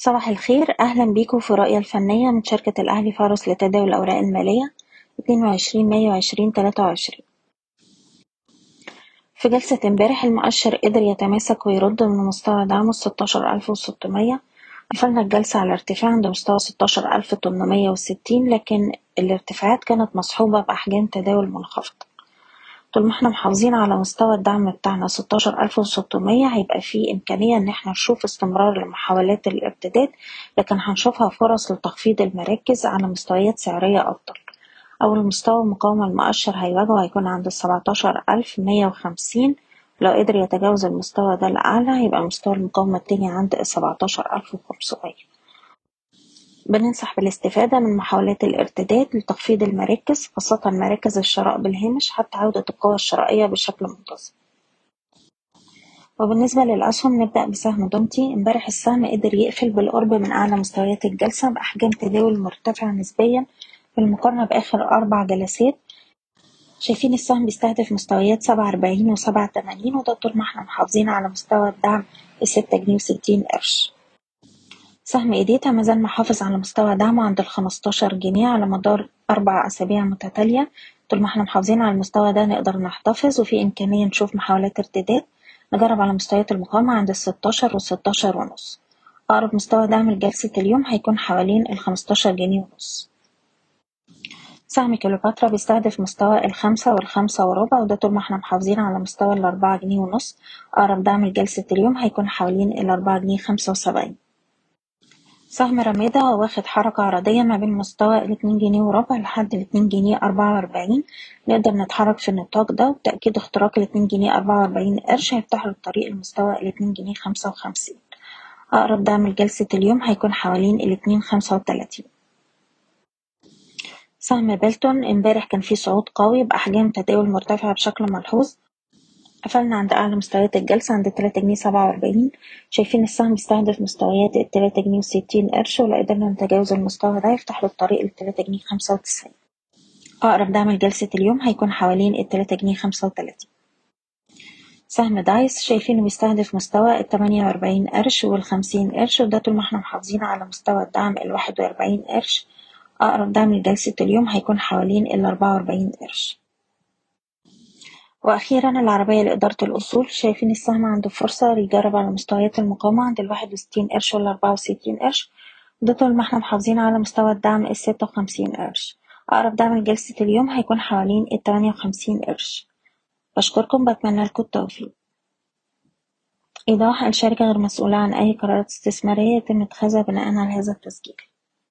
صباح الخير. أهلا بيكم في رؤية الفنية من شركة الأهلي فارس لتداول الأوراق المالية 22 مايو 2023 في جلسة امبارح المؤشر قدر يتماسك ويرد من مستوى دعمه 16600 قفلنا الجلسة على ارتفاع عند مستوى 16860 لكن الارتفاعات كانت مصحوبة بأحجام تداول منخفضة طول ما إحنا محافظين على مستوى الدعم بتاعنا 16600 هيبقى في إمكانية إن إحنا نشوف استمرار لمحاولات الارتداد لكن هنشوفها فرص لتخفيض المراكز على مستويات سعرية أفضل. أول مستوى مقاومة المؤشر هيواجهه هيكون عند السبعتاشر ألف مية وخمسين. لو قدر يتجاوز المستوى ده الأعلى هيبقى مستوى المقاومة التاني عند السبعتاشر ألف وخمسمية. بننصح بالاستفادة من محاولات الارتداد لتخفيض المراكز خاصة مراكز الشراء بالهامش حتى عودة القوى الشرائية بشكل منتظم. وبالنسبة للأسهم نبدأ بسهم دومتي امبارح السهم قدر يقفل بالقرب من أعلى مستويات الجلسة بأحجام تداول مرتفعة نسبيا بالمقارنة بآخر أربع جلسات. شايفين السهم بيستهدف مستويات سبعة أربعين وسبعة تمانين وده طول ما إحنا محافظين على مستوى الدعم الستة جنيه وستين قرش. سهم إيديتا مازال محافظ على مستوى دعمه عند الخمستاشر جنيه على مدار أربع أسابيع متتالية. طول ما إحنا محافظين على المستوى ده نقدر نحتفظ وفي إمكانية نشوف محاولات ارتداد. نجرب على مستويات المقاومة عند الستاشر والستاشر ونص. أقرب مستوى دعم لجلسة اليوم هيكون حوالين الخمستاشر جنيه ونص. سهم كليوباترا بيستهدف مستوى الخمسة والخمسة وربع وده طول ما إحنا محافظين على مستوى الأربعة جنيه ونص. أقرب دعم لجلسة اليوم هيكون حوالين الأربعة جنيه خمسة وسبعين. سهم رمادة واخد حركة عرضية ما بين مستوى الاتنين جنيه وربع لحد الاتنين جنيه أربعة وأربعين. نقدر نتحرك في النطاق ده وبتأكيد اختراق الاتنين جنيه أربعة وأربعين قرش هيفتح له الطريق لمستوى الاتنين جنيه خمسة وخمسين. أقرب دعم لجلسة اليوم هيكون حوالين الاتنين خمسة وتلاتين. سهم بيلتون امبارح كان فيه صعود قوي بأحجام تداول مرتفعة بشكل ملحوظ. قفلنا عند أعلى مستويات الجلسة عند تلاتة جنيه سبعة وأربعين. شايفين السهم بيستهدف مستويات التلاتة جنيه وستين قرش ولو قدرنا نتجاوز المستوى ده يفتح له الطريق للتلاتة جنيه خمسة وتسعين. أقرب دعم لجلسة اليوم هيكون حوالين التلاتة جنيه خمسة وتلاتين. سهم دايس شايفينه بيستهدف مستوى التمانية وأربعين قرش والخمسين قرش وده طول ما إحنا محافظين على مستوى الدعم الواحد وأربعين قرش. أقرب دعم لجلسة اليوم هيكون حوالين الأربعة وأربعين قرش. وأخيرا العربية لإدارة الأصول شايفين السهم عنده فرصة يجرب على مستويات المقاومة عند الواحد وستين قرش والأربعة وستين قرش. ده طول ما إحنا محافظين على مستوى الدعم الستة وخمسين قرش. أقرب دعم لجلسة اليوم هيكون حوالين التمانية وخمسين قرش. بشكركم بتمنى لكم التوفيق. إيضاح الشركة غير مسؤولة عن أي قرارات استثمارية يتم اتخاذها بناء على هذا التسجيل.